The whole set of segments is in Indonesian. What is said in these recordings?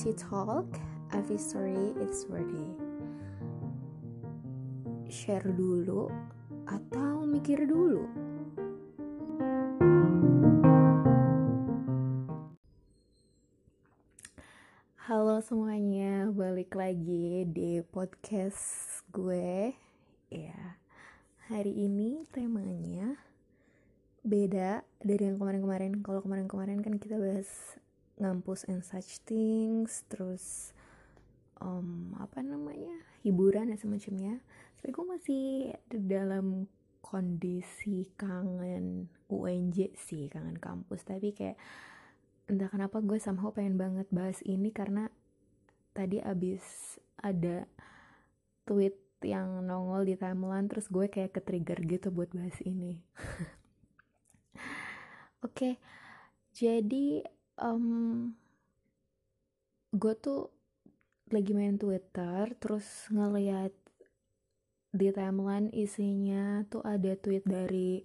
Tea Talk, every story it's worthy. Share dulu atau mikir dulu? Halo semuanya, balik lagi di podcast gue. Ya, hari ini temanya beda dari yang kemarin-kemarin. Kalau kemarin-kemarin kan kita bahas ngampus and such things terus um, apa namanya hiburan dan semacamnya. Tapi gue masih dalam kondisi kangen UNJ sih kangen kampus. Tapi kayak entah kenapa gue somehow pengen banget bahas ini karena tadi abis ada tweet yang nongol di timeline terus gue kayak ke trigger gitu buat bahas ini. Oke okay, jadi um, gue tuh lagi main Twitter terus ngeliat di timeline isinya tuh ada tweet dari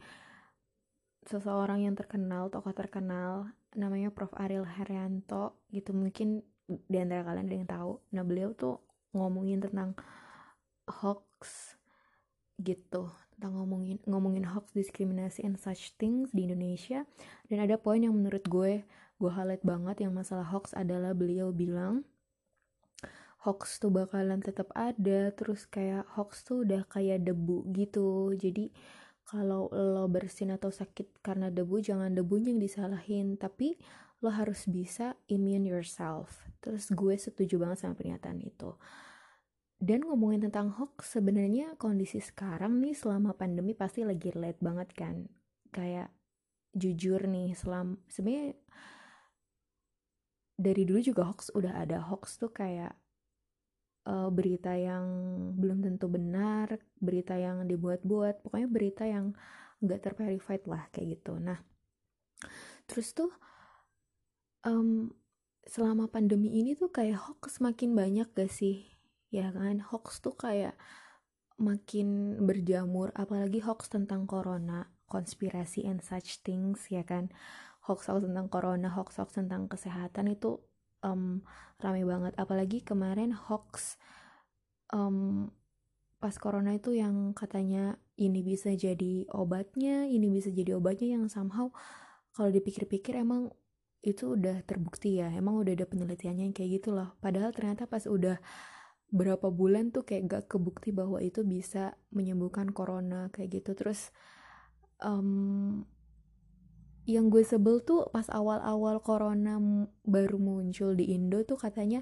seseorang yang terkenal, tokoh terkenal, namanya Prof. Ariel Haryanto gitu mungkin di antara kalian ada yang tahu. Nah beliau tuh ngomongin tentang hoax gitu tentang ngomongin ngomongin hoax diskriminasi and such things di Indonesia dan ada poin yang menurut gue gue highlight banget yang masalah hoax adalah beliau bilang hoax tuh bakalan tetap ada terus kayak hoax tuh udah kayak debu gitu. Jadi kalau lo bersin atau sakit karena debu jangan debunya yang disalahin. Tapi lo harus bisa immune yourself. Terus gue setuju banget sama pernyataan itu. Dan ngomongin tentang hoax sebenarnya kondisi sekarang nih selama pandemi pasti lagi relate banget kan. Kayak jujur nih selam sebenarnya dari dulu juga hoax udah ada hoax tuh kayak uh, berita yang belum tentu benar, berita yang dibuat-buat, pokoknya berita yang nggak terverified lah kayak gitu. Nah, terus tuh um, selama pandemi ini tuh kayak hoax makin banyak gak sih? Ya kan, hoax tuh kayak makin berjamur, apalagi hoax tentang corona, konspirasi and such things ya kan hoax-hoax tentang corona, hoax-hoax tentang kesehatan itu um, rame banget. Apalagi kemarin hoax um, pas corona itu yang katanya ini bisa jadi obatnya, ini bisa jadi obatnya yang somehow kalau dipikir-pikir emang itu udah terbukti ya, emang udah ada penelitiannya yang kayak gitu loh. Padahal ternyata pas udah berapa bulan tuh kayak gak kebukti bahwa itu bisa menyembuhkan corona kayak gitu. Terus um, yang gue sebel tuh pas awal-awal corona baru muncul di Indo tuh katanya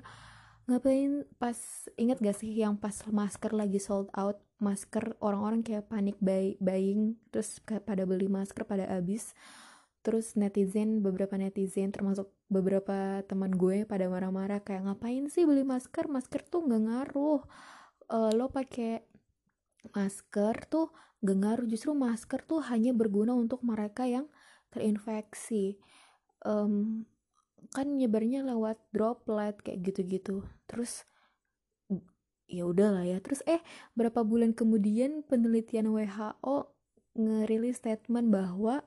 ngapain pas inget gak sih yang pas masker lagi sold out masker orang-orang kayak panik buy, buying terus pada beli masker pada habis. Terus netizen beberapa netizen termasuk beberapa teman gue pada marah-marah kayak ngapain sih beli masker? Masker tuh nggak ngaruh. Uh, lo pakai masker tuh gak ngaruh. Justru masker tuh hanya berguna untuk mereka yang terinfeksi um, kan nyebarnya lewat droplet kayak gitu-gitu. Terus ya udahlah ya. Terus eh berapa bulan kemudian penelitian WHO ngerilis statement bahwa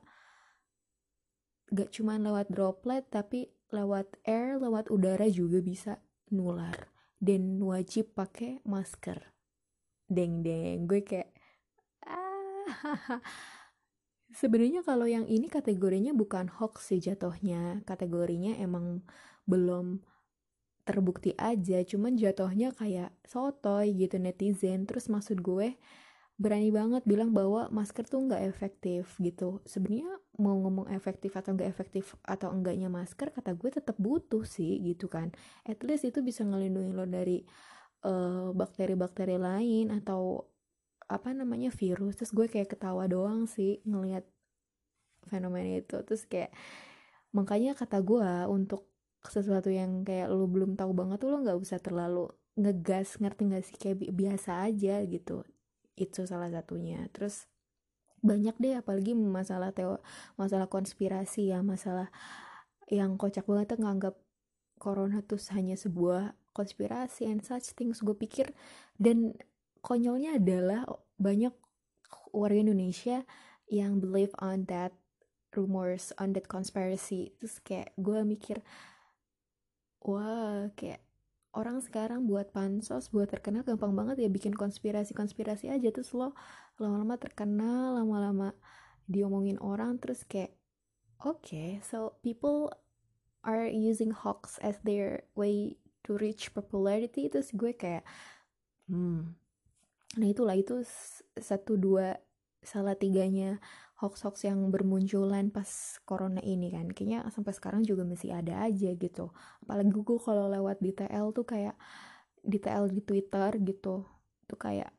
gak cuma lewat droplet tapi lewat air lewat udara juga bisa nular dan wajib pakai masker. Deng deng gue kayak ah Sebenarnya kalau yang ini kategorinya bukan hoax sih jatuhnya. Kategorinya emang belum terbukti aja, cuman jatuhnya kayak sotoy gitu netizen. Terus maksud gue berani banget bilang bahwa masker tuh nggak efektif gitu. Sebenarnya mau ngomong efektif atau nggak efektif atau enggaknya masker, kata gue tetap butuh sih gitu kan. At least itu bisa ngelindungi lo dari eh, bakteri-bakteri uh, lain atau apa namanya virus terus gue kayak ketawa doang sih ngelihat fenomena itu. Terus kayak makanya kata gue untuk sesuatu yang kayak lo belum tahu banget tuh lo nggak usah terlalu ngegas ngerti gak sih? Kayak biasa aja gitu. Itu salah satunya. Terus banyak deh apalagi masalah teo masalah konspirasi ya masalah yang kocak banget tuh nganggap corona tuh hanya sebuah konspirasi and such things gue pikir. Dan konyolnya adalah banyak warga Indonesia yang believe on that rumors on that conspiracy. Terus kayak gue mikir wah kayak orang sekarang buat pansos buat terkenal gampang banget ya bikin konspirasi-konspirasi aja. Terus lo lama-lama terkenal lama-lama diomongin orang terus kayak oke okay, so people are using hoax as their way to reach popularity. Terus gue kayak hmm. Nah itulah itu satu dua salah tiganya hoax-hoax yang bermunculan pas corona ini kan. Kayaknya sampai sekarang juga masih ada aja gitu. Apalagi gue kalau lewat di TL tuh kayak di TL di Twitter gitu tuh kayak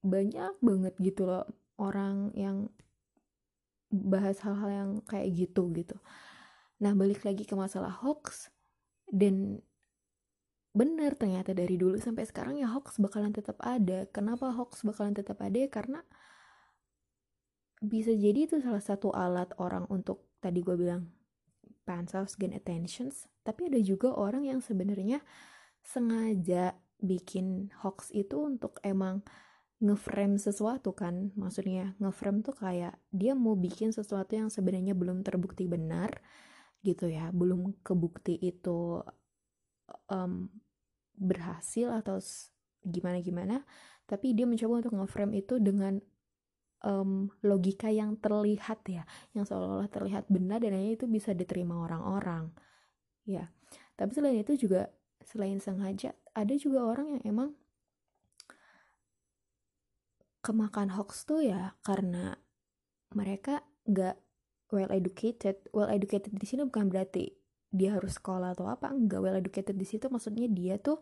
banyak banget gitu loh orang yang bahas hal-hal yang kayak gitu gitu. Nah balik lagi ke masalah hoax dan benar ternyata dari dulu sampai sekarang ya hoax bakalan tetap ada. Kenapa hoax bakalan tetap ada? Ya karena bisa jadi itu salah satu alat orang untuk tadi gue bilang pansos gain attentions tapi ada juga orang yang sebenarnya sengaja bikin hoax itu untuk emang ngeframe sesuatu kan. Maksudnya ngeframe tuh kayak dia mau bikin sesuatu yang sebenarnya belum terbukti benar gitu ya. Belum kebukti itu um, berhasil atau gimana gimana tapi dia mencoba untuk ngeframe itu dengan um, logika yang terlihat ya, yang seolah-olah terlihat benar dan itu bisa diterima orang-orang. Ya, tapi selain itu juga selain sengaja ada juga orang yang emang kemakan hoax tuh ya karena mereka nggak well educated. Well educated di sini bukan berarti dia harus sekolah atau apa, enggak well educated di situ maksudnya dia tuh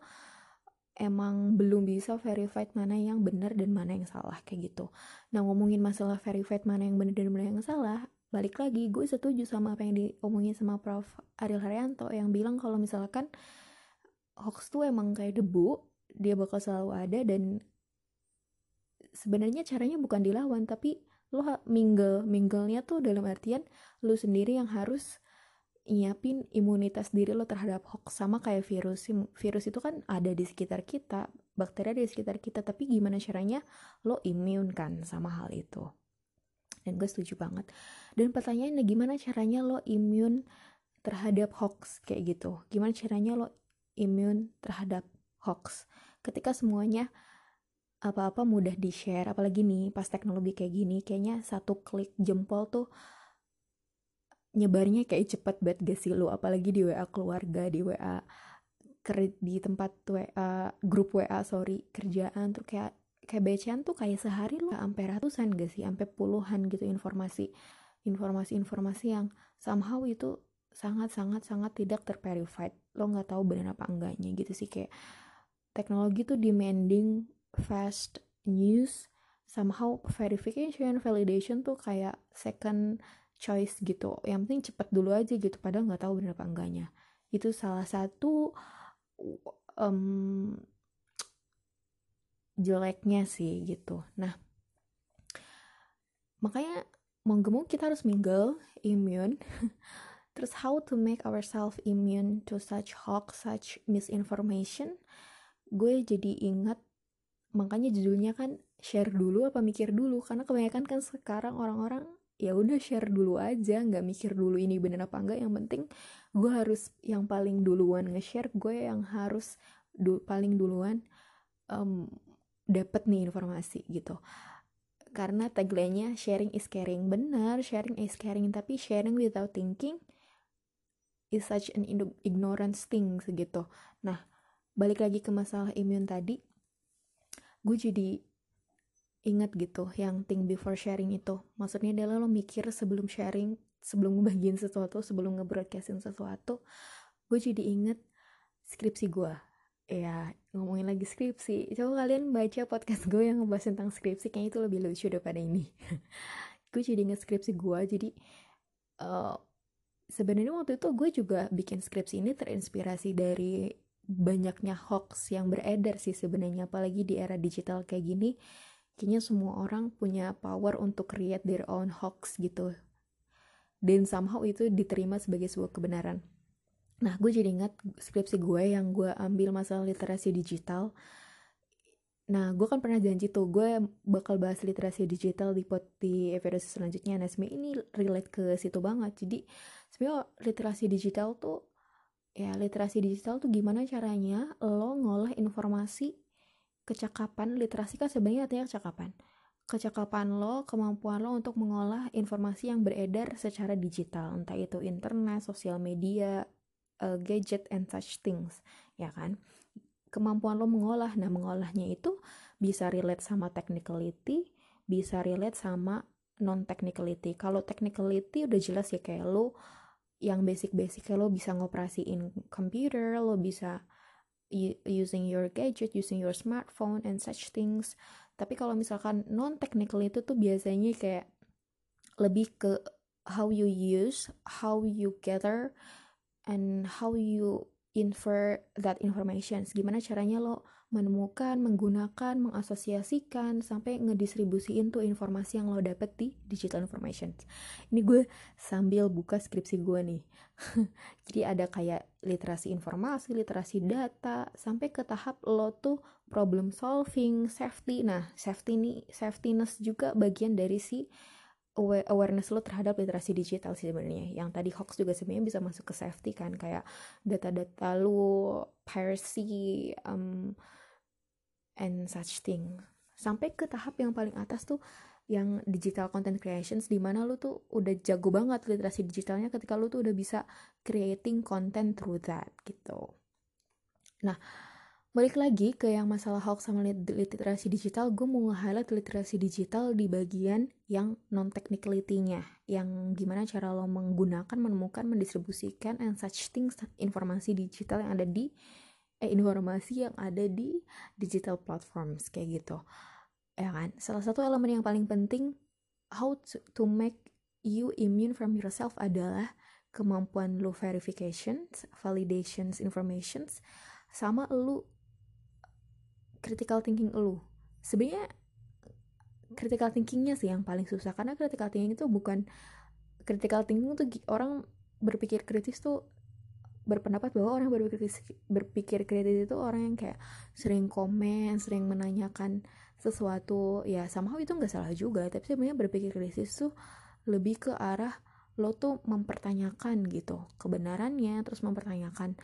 emang belum bisa verified mana yang benar dan mana yang salah kayak gitu. Nah ngomongin masalah verified mana yang benar dan mana yang salah, balik lagi gue setuju sama apa yang diomongin sama Prof. Ariel Haryanto yang bilang kalau misalkan hoax tuh emang kayak debu, dia bakal selalu ada dan sebenarnya caranya bukan dilawan tapi lo mingle minglenya tuh dalam artian lo sendiri yang harus nyiapin imunitas diri lo terhadap hoax. Sama kayak virus virus itu kan ada di sekitar kita bakteri ada di sekitar kita tapi gimana caranya lo imun kan sama hal itu. Dan gue setuju banget. Dan pertanyaannya gimana caranya lo imun terhadap hoax? Kayak gitu. Gimana caranya lo imun terhadap hoax? Ketika semuanya apa-apa mudah di share apalagi nih pas teknologi kayak gini kayaknya satu klik jempol tuh nyebarnya kayak cepet banget gak sih lo apalagi di WA keluarga di WA di tempat WA grup WA sorry kerjaan tuh kayak kayak bacaan tuh kayak sehari lo sampai ratusan gak sih? Sampai puluhan gitu informasi informasi-informasi yang somehow itu sangat sangat sangat tidak terverified lo nggak tahu benar apa enggaknya gitu sih. Kayak teknologi tuh demanding fast news somehow verification validation tuh kayak second choice gitu. Yang penting cepet dulu aja gitu padahal nggak tahu bener apa enggaknya. Itu salah satu um, jeleknya sih gitu. Nah makanya mau gemuk kita harus mingle immune. Terus how to make ourselves immune to such hoax such misinformation. Gue jadi ingat makanya judulnya kan share dulu apa mikir dulu. Karena kebanyakan kan sekarang orang-orang ya udah share dulu aja nggak mikir dulu ini bener apa enggak. Yang penting gue harus yang paling duluan nge-share gue yang harus du paling duluan um, dapet nih informasi gitu. Karena tagline-nya sharing is caring. Benar sharing is caring. Tapi sharing without thinking is such an ignorance thing segitu. Nah balik lagi ke masalah imun tadi gue jadi ingat gitu yang think before sharing itu. Maksudnya adalah lo mikir sebelum sharing sebelum ngebagiin sesuatu sebelum ngebroadcastin sesuatu gue jadi inget skripsi gue. Ya ngomongin lagi skripsi. Coba kalian baca podcast gue yang ngebahas tentang skripsi kayaknya itu lebih lucu daripada ini. Gue jadi inget skripsi gue jadi uh, sebenarnya waktu itu gue juga bikin skripsi ini terinspirasi dari banyaknya hoax yang beredar sih sebenarnya apalagi di era digital kayak gini kayaknya semua orang punya power untuk create their own hoax gitu dan somehow itu diterima sebagai sebuah kebenaran nah gue jadi ingat skripsi gue yang gue ambil masalah literasi digital Nah, gue kan pernah janji tuh, gue bakal bahas literasi digital di pot di episode selanjutnya. Nah, sebenernya ini relate ke situ banget. Jadi, sebenarnya literasi digital tuh ya literasi digital tuh gimana caranya lo ngolah informasi kecakapan literasi kan sebenarnya artinya kecakapan kecakapan lo, kemampuan lo untuk mengolah informasi yang beredar secara digital, entah itu internet, sosial media, uh, gadget and such things, ya kan? Kemampuan lo mengolah, nah mengolahnya itu bisa relate sama technicality, bisa relate sama non technicality. Kalau technicality udah jelas ya kayak lo yang basic-basic lo bisa ngoperasiin computer, lo bisa using your gadget, using your smartphone and such things. Tapi kalau misalkan non technical itu tuh biasanya kayak lebih ke how you use how you gather and how you infer that information. Gimana caranya lo menemukan, menggunakan, mengasosiasikan, sampai ngedistribusiin tuh informasi yang lo dapet di digital information. Ini gue sambil buka skripsi gue nih. Jadi ada kayak literasi informasi, literasi data, sampai ke tahap lo tuh problem solving, safety. Nah, safety nih, safetyness juga bagian dari si awareness lo terhadap literasi digital sih sebenarnya. Yang tadi hoax juga sebenarnya bisa masuk ke safety kan, kayak data-data lo, piracy, um, and such thing sampai ke tahap yang paling atas tuh yang digital content creations di mana lu tuh udah jago banget literasi digitalnya ketika lu tuh udah bisa creating content through that gitu. Nah, balik lagi ke yang masalah hoax sama literasi digital, gue mau nge-highlight literasi digital di bagian yang non-technicality-nya, yang gimana cara lo menggunakan, menemukan, mendistribusikan, and such things, informasi digital yang ada di eh, informasi yang ada di digital platforms kayak gitu. Ya kan? Salah satu elemen yang paling penting how to, to make you immune from yourself adalah kemampuan lu verifications, validations, informations, sama lu critical thinking lu. Sebenarnya critical thinkingnya sih yang paling susah karena critical thinking itu bukan critical thinking tuh orang berpikir kritis tuh berpendapat bahwa orang berpikir berpikir kritis itu orang yang kayak sering komen, sering menanyakan sesuatu, ya sama itu nggak salah juga, tapi sebenarnya berpikir kritis tuh lebih ke arah lo tuh mempertanyakan gitu kebenarannya, terus mempertanyakan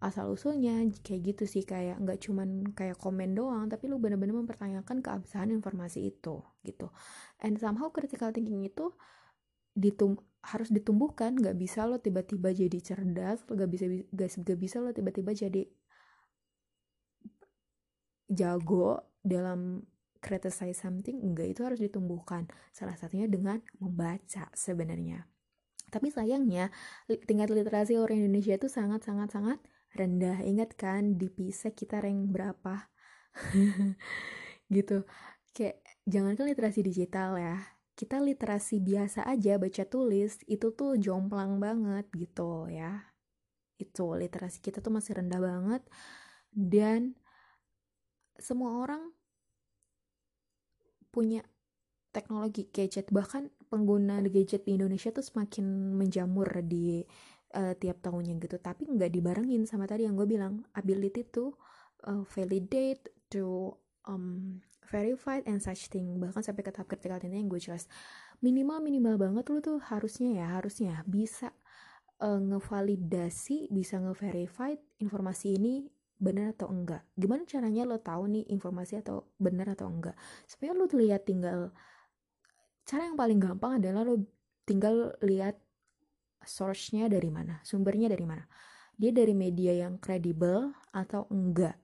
asal usulnya kayak gitu sih kayak nggak cuman kayak komen doang tapi lo bener-bener mempertanyakan keabsahan informasi itu gitu. And somehow critical thinking itu ditum harus ditumbuhkan nggak bisa lo tiba-tiba jadi cerdas lo gak bisa gak, gak bisa lo tiba-tiba jadi jago dalam criticize something enggak itu harus ditumbuhkan. Salah satunya dengan membaca sebenarnya. Tapi sayangnya tingkat literasi orang Indonesia itu sangat sangat sangat rendah. Ingat kan di PISA kita rank berapa? Gitu. Kayak jangankan literasi digital ya. Kita literasi biasa aja baca tulis itu tuh jomplang banget gitu ya. Itu literasi kita tuh masih rendah banget. Dan semua orang punya teknologi gadget. Bahkan pengguna gadget di Indonesia tuh semakin menjamur di uh, tiap tahunnya gitu. Tapi nggak dibarengin sama tadi yang gue bilang. Ability to uh, validate to um, verified and such thing. Bahkan sampai ke tahap critical thinking yang gue jelas. Minimal minimal banget lu tuh harusnya ya harusnya bisa uh, ngevalidasi bisa ngeverified informasi ini benar atau enggak. Gimana caranya lo tahu nih informasi atau benar atau enggak? Sebenarnya lo lihat tinggal cara yang paling gampang adalah lo tinggal lihat source-nya dari mana sumbernya dari mana? Dia dari media yang kredibel atau enggak?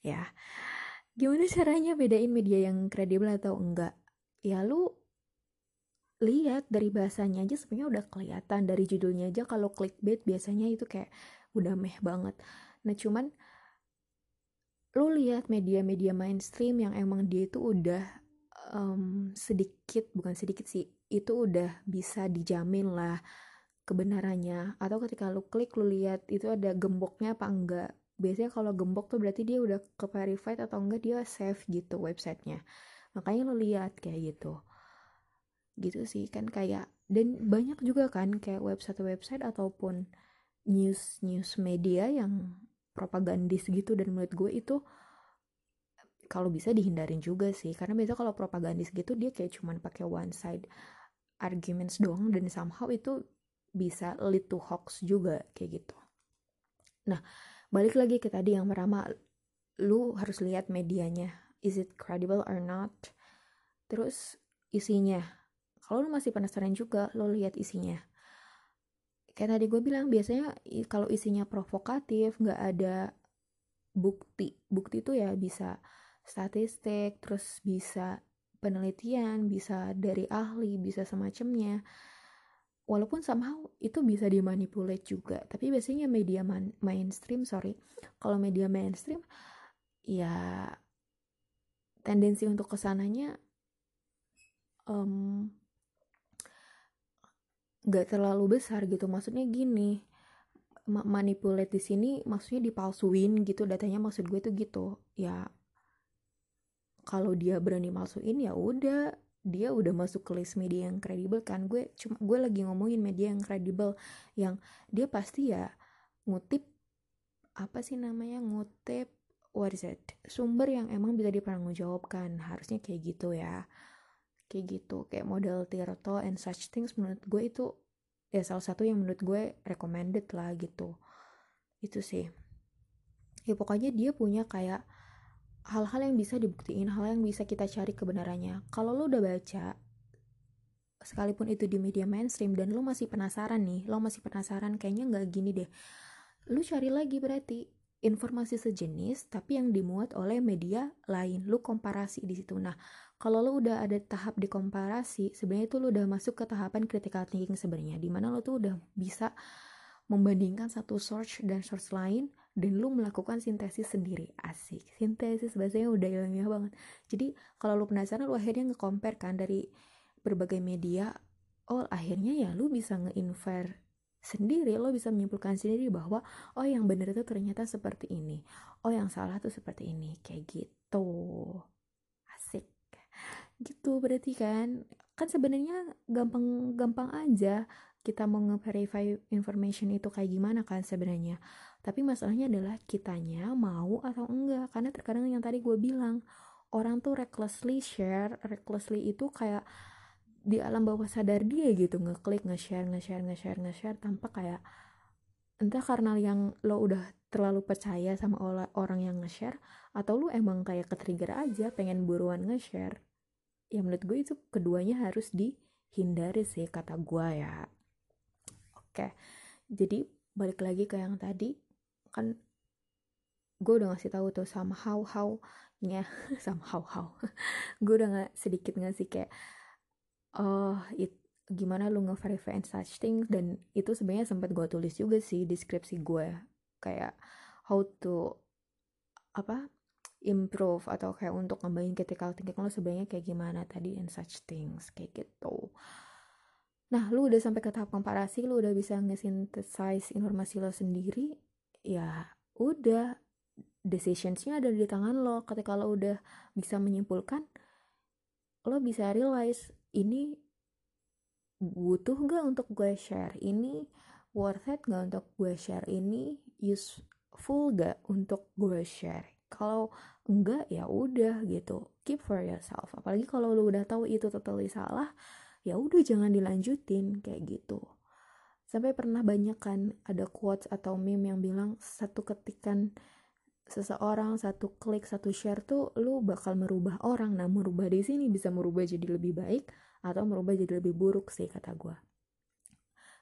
Ya gimana caranya bedain media yang kredibel atau enggak? Ya lu lihat dari bahasanya aja sebenarnya udah kelihatan. Dari judulnya aja kalau clickbait biasanya itu kayak udah meh banget. Nah cuman lu lihat media-media mainstream yang emang dia itu udah um, sedikit bukan sedikit sih itu udah bisa dijamin lah kebenarannya. Atau ketika lu klik lu lihat itu ada gemboknya apa enggak. Biasanya kalau gembok tuh berarti dia udah ke verified atau enggak dia save gitu websitenya. Makanya lo lihat kayak gitu. Gitu sih kan kayak dan banyak juga kan kayak website-website ataupun news news media yang propagandis gitu. Dan menurut gue itu kalau bisa dihindarin juga sih. Karena biasa kalau propagandis gitu dia kayak cuman pakai one side arguments doang dan somehow itu bisa lead to hoax juga kayak gitu. Nah balik lagi ke tadi yang pertama lu harus lihat medianya. Is it credible or not? Terus isinya. Kalau lu masih penasaran juga lo lihat isinya. Kayak tadi gue bilang biasanya kalau isinya provokatif nggak ada bukti. Bukti itu ya bisa statistik terus bisa penelitian bisa dari ahli bisa semacamnya. Walaupun somehow itu bisa dimanipulate juga tapi biasanya media man mainstream sorry. Kalau media mainstream ya tendensi untuk ke sananya um, terlalu besar gitu. Maksudnya gini manipulate di sini maksudnya dipalsuin gitu datanya maksud gue tuh gitu. Ya kalau dia berani malsuin ya udah. Dia udah masuk ke list media yang kredibel kan. Gue cuma gue lagi ngomongin media yang kredibel yang dia pasti ya ngutip apa sih namanya ngutip what is it sumber yang emang bisa dipertanggungjawabkan. Harusnya kayak gitu ya. Kayak gitu kayak model Tirto and such things menurut gue itu ya salah satu yang menurut gue recommended lah gitu. Itu sih. Ya pokoknya dia punya kayak hal-hal yang bisa dibuktiin hal yang bisa kita cari kebenarannya. Kalau lo udah baca sekalipun itu di media mainstream dan lo masih penasaran nih lo masih penasaran kayaknya nggak gini deh. Lo cari lagi berarti informasi sejenis tapi yang dimuat oleh media lain. Lu komparasi di situ. Nah kalau lo udah ada tahap dikomparasi sebenarnya itu lo udah masuk ke tahapan critical thinking sebenarnya di mana lo tuh udah bisa membandingkan satu source dan source lain dan lu melakukan sintesis sendiri. Asik. Sintesis bahasanya udah ilmiah banget. Jadi kalau lu penasaran lu akhirnya nge-compare kan dari berbagai media. Oh akhirnya ya lu bisa nge-infer sendiri lo bisa menyimpulkan sendiri bahwa oh yang benar itu ternyata seperti ini. Oh yang salah tuh seperti ini. Kayak gitu. Gitu berarti kan. Kan sebenarnya gampang-gampang aja kita mau nge-verify information itu kayak gimana kan sebenarnya tapi masalahnya adalah kitanya mau atau enggak. Karena terkadang yang tadi gue bilang orang tuh recklessly share recklessly itu kayak di alam bawah sadar dia gitu ngeklik nge-share nge-share nge-share nge-share tanpa kayak entah karena yang lo udah terlalu percaya sama orang yang nge-share atau lu emang kayak ke-trigger aja pengen buruan nge-share ya menurut gue itu keduanya harus dihindari sih kata gue ya. Oke jadi balik lagi ke yang tadi kan gue udah ngasih tahu tuh sama how how nya sama how how. Gue udah nggak sedikit ngasih kayak oh it, gimana lu nge-verify such things dan itu sebenarnya sempat gue tulis juga sih deskripsi gue. Kayak how to apa improve atau kayak untuk ngembangin critical thinking lo sebenarnya kayak gimana tadi and such things kayak gitu. Nah lu udah sampai ke tahap komparasi lu udah bisa nge-synthesize informasi lo sendiri ya udah. Decisionsnya ada di tangan lo. Ketika lo udah bisa menyimpulkan lo bisa realize ini butuh gak untuk gue share ini? Worth it gak untuk gue share ini? Useful gak untuk gue share? Kalau enggak ya udah gitu. Keep for yourself. Apalagi kalau lu udah tahu itu totally salah ya udah jangan dilanjutin kayak gitu sampai pernah banyak kan ada quotes atau meme yang bilang satu ketikan seseorang satu klik satu share tuh lu bakal merubah orang. Nah merubah di sini bisa merubah jadi lebih baik atau merubah jadi lebih buruk sih kata gue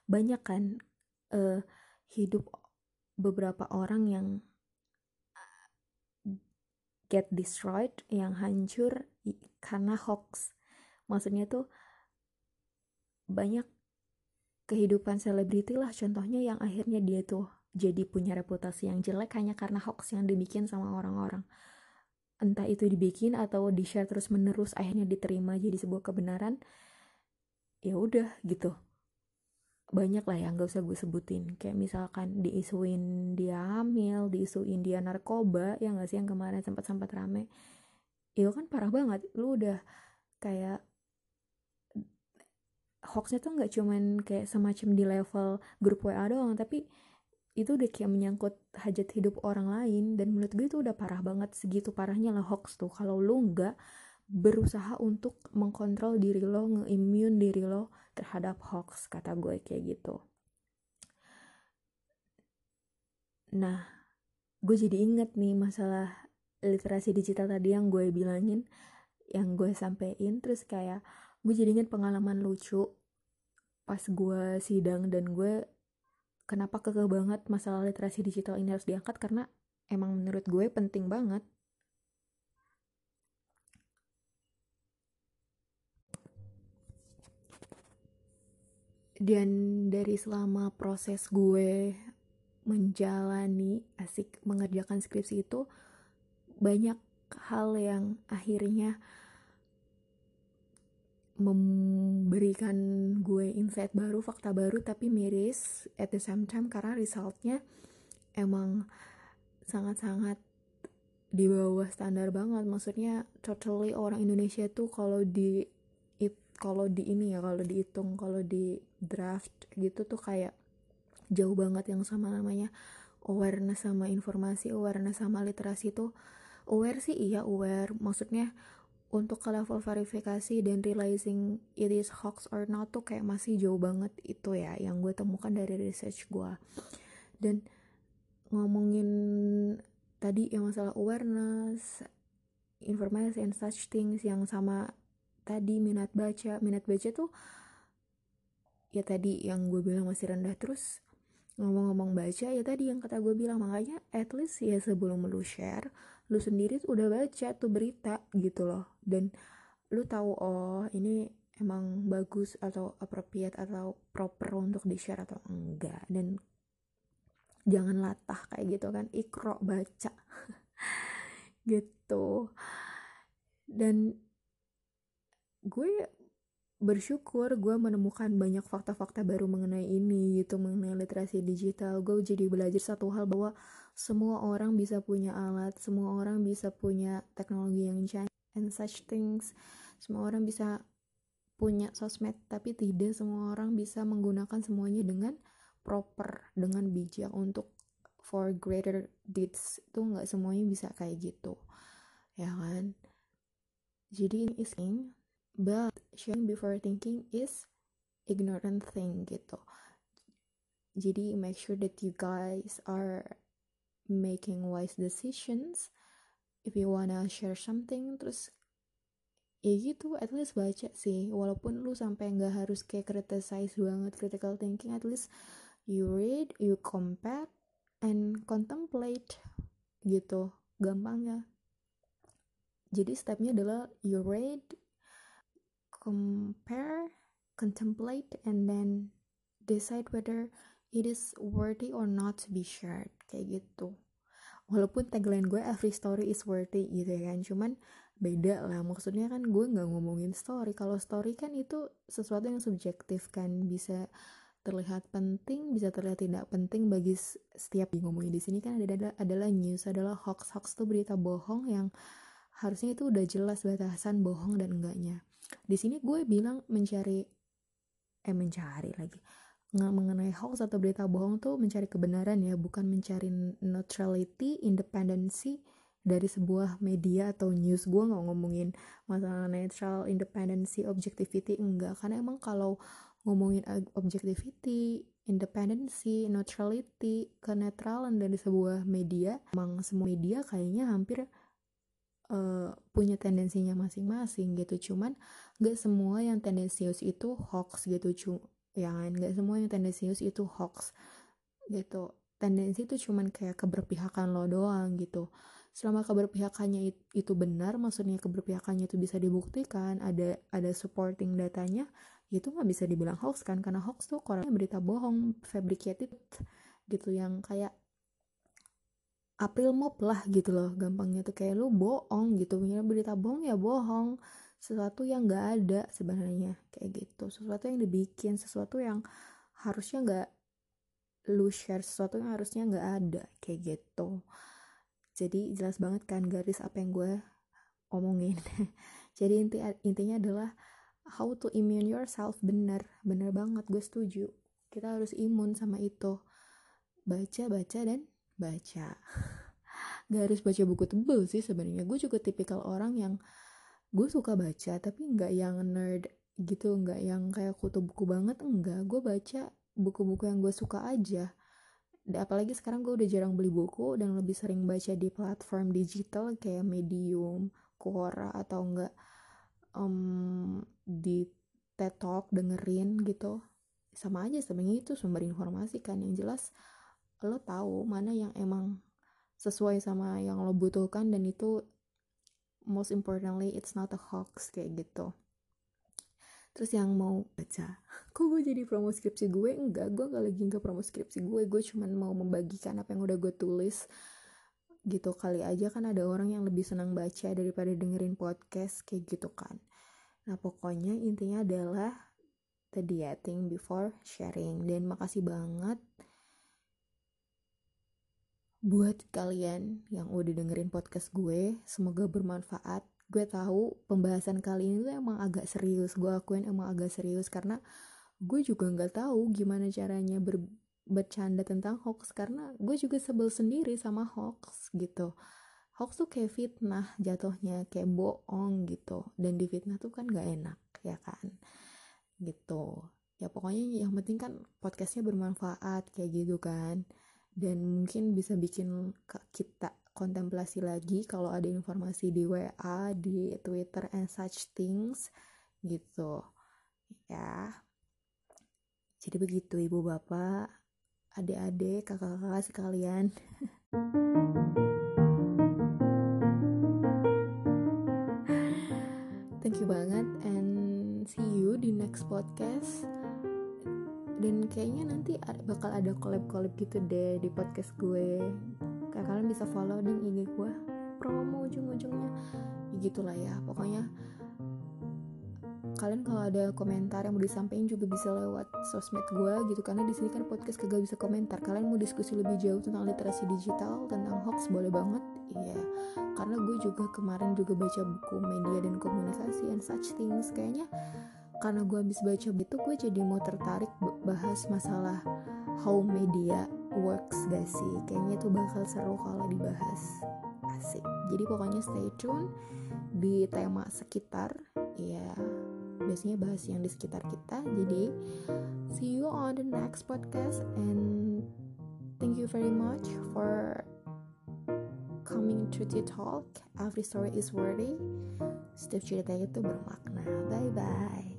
banyak kan uh, hidup beberapa orang yang get destroyed yang hancur karena hoax. Maksudnya tuh banyak kehidupan selebriti lah contohnya yang akhirnya dia tuh jadi punya reputasi yang jelek hanya karena hoax yang dibikin sama orang-orang. Entah itu dibikin atau di share terus menerus akhirnya diterima jadi sebuah kebenaran ya udah gitu. Banyak lah yang gak usah gue sebutin. Kayak misalkan diisuin dia hamil diisuin dia narkoba yang gak sih yang kemarin sempat sempat rame? Itu kan parah banget. Lu udah kayak hoaxnya tuh nggak cuman kayak semacam di level grup WA doang tapi itu udah kayak menyangkut hajat hidup orang lain dan menurut gue itu udah parah banget segitu parahnya lah hoax tuh. Kalau lu nggak berusaha untuk mengkontrol diri lo nge-immune diri lo terhadap hoax kata gue kayak gitu. Nah gue jadi inget nih masalah literasi digital tadi yang gue bilangin yang gue sampein terus kayak gue jadi inget pengalaman lucu pas gue sidang dan gue kenapa kekeh banget masalah literasi digital ini harus diangkat karena emang menurut gue penting banget. Dan dari selama proses gue menjalani asik mengerjakan skripsi itu banyak hal yang akhirnya memberikan gue insight baru, fakta baru tapi miris at the same time karena resultnya emang sangat-sangat di bawah standar banget. Maksudnya totally orang Indonesia tuh kalau di kalau di ini ya kalau dihitung kalau di draft gitu tuh kayak jauh banget yang sama namanya awareness sama informasi awareness sama literasi tuh aware sih iya aware. Maksudnya untuk ke level verifikasi dan realizing it is hoax or not tuh kayak masih jauh banget itu ya yang gue temukan dari research gue. Dan ngomongin tadi yang masalah awareness informasi and such things yang sama tadi minat baca minat baca tuh ya tadi yang gue bilang masih rendah terus ngomong-ngomong baca ya tadi yang kata gue bilang makanya at least ya sebelum lu share lu sendiri udah baca tuh berita gitu loh. Dan lu tahu oh ini emang bagus atau appropriate atau proper untuk di share atau enggak. Dan jangan latah kayak gitu kan ikro baca. Gitu. Dan gue bersyukur gue menemukan banyak fakta-fakta baru mengenai ini gitu mengenai literasi digital. Gue jadi belajar satu hal bahwa semua orang bisa punya alat semua orang bisa punya teknologi yang canggih and such things. Semua orang bisa punya sosmed tapi tidak semua orang bisa menggunakan semuanya dengan proper dengan bijak. Untuk for greater deeds itu nggak semuanya bisa kayak gitu ya kan? Jadi ini is but sharing before thinking is ignorant thing gitu. Jadi make sure that you guys are making wise decisions. If you wanna share something terus ya gitu at least baca sih. Walaupun lu sampai nggak harus kayak criticize banget critical thinking at least you read you compare and contemplate gitu. Gampangnya. Jadi stepnya adalah you read compare contemplate and then decide whether it is worthy or not to be shared kayak gitu. Walaupun tagline gue every story is worthy gitu ya kan. Cuman beda lah maksudnya kan gue nggak ngomongin story. Kalau story kan itu sesuatu yang subjektif kan. Bisa terlihat penting bisa terlihat tidak penting bagi setiap ngomongin di sini kan ada, ada adalah news adalah hoax. Hoax tuh berita bohong yang harusnya itu udah jelas batasan bohong dan enggaknya. Di sini gue bilang mencari eh mencari lagi mengenai hoax atau berita bohong tuh mencari kebenaran ya bukan mencari neutrality independency dari sebuah media atau news. Gue nggak ngomongin masalah netral independency objectivity enggak karena emang kalau ngomongin objectivity independency neutrality kenetralan dari sebuah media emang semua media kayaknya hampir uh, punya tendensinya masing-masing gitu. Cuman nggak semua yang tendensius itu hoax gitu ya kan nggak semua yang tendensius itu hoax gitu. Tendensi itu cuman kayak keberpihakan lo doang gitu. Selama keberpihakannya itu benar maksudnya keberpihakannya itu bisa dibuktikan ada ada supporting datanya itu nggak bisa dibilang hoax kan karena hoax tuh korangnya berita bohong fabricated gitu yang kayak April mop lah gitu loh gampangnya tuh. Kayak lu bohong gitu. Berita bohong ya bohong sesuatu yang nggak ada sebenarnya kayak gitu. Sesuatu yang dibikin sesuatu yang harusnya nggak lu share sesuatu yang harusnya nggak ada kayak gitu. Jadi jelas banget kan garis apa yang gue omongin. Jadi inti intinya adalah how to immune yourself bener bener banget gue setuju. Kita harus imun sama itu. Baca baca dan baca. Gak harus baca buku tebel sih sebenarnya. Gue juga tipikal orang yang gue suka baca tapi nggak yang nerd gitu nggak yang kayak kutu buku banget enggak. Gue baca buku-buku yang gue suka aja. Apalagi sekarang gue udah jarang beli buku dan lebih sering baca di platform digital kayak Medium, Quora atau enggak um, di TED Talk dengerin gitu. Sama aja sebenarnya itu sumber informasi kan. Yang jelas lo tahu mana yang emang sesuai sama yang lo butuhkan dan itu most importantly it's not a hoax kayak gitu. Terus yang mau baca kok gue jadi promo skripsi gue? Enggak gue gak lagi nggak promo skripsi gue gue cuman mau membagikan apa yang udah gue tulis. Gitu kali aja kan ada orang yang lebih senang baca daripada dengerin podcast kayak gitu kan. Nah pokoknya intinya adalah the dieting before sharing. Dan makasih banget buat kalian yang udah dengerin podcast gue semoga bermanfaat. Gue tahu pembahasan kali ini tuh emang agak serius gue akuin emang agak serius karena gue juga nggak tahu gimana caranya ber bercanda tentang hoax karena gue juga sebel sendiri sama hoax gitu. Hoax tuh kayak fitnah jatuhnya kayak bohong gitu. Dan di fitnah tuh kan gak enak ya kan? Gitu. Ya pokoknya yang penting kan podcastnya bermanfaat kayak gitu kan dan mungkin bisa bikin kita kontemplasi lagi kalau ada informasi di WA, di Twitter and such things gitu. Ya. Jadi begitu Ibu Bapak, adik-adik, kakak-kakak sekalian. Thank you banget and see you di next podcast dan kayaknya nanti bakal ada collab-collab gitu deh di podcast gue. Kalian bisa follow dan IG gue promo ujung-ujungnya. Ya gitulah ya pokoknya kalian kalau ada komentar yang mau disampaikan juga bisa lewat sosmed gue gitu karena di sini kan podcast kagak bisa komentar. Kalian mau diskusi lebih jauh tentang literasi digital tentang hoax boleh banget. Iya karena gue juga kemarin juga baca buku media dan komunikasi and such things kayaknya karena gue habis baca itu gue jadi mau tertarik bahas masalah how media works gak sih? Kayaknya itu bakal seru kalau dibahas. Asik. Jadi pokoknya stay tune di tema sekitar. Ya biasanya bahas yang di sekitar kita. Jadi see you on the next podcast and thank you very much for coming to the talk. Every story is worthy. Setiap cerita itu bermakna. Bye bye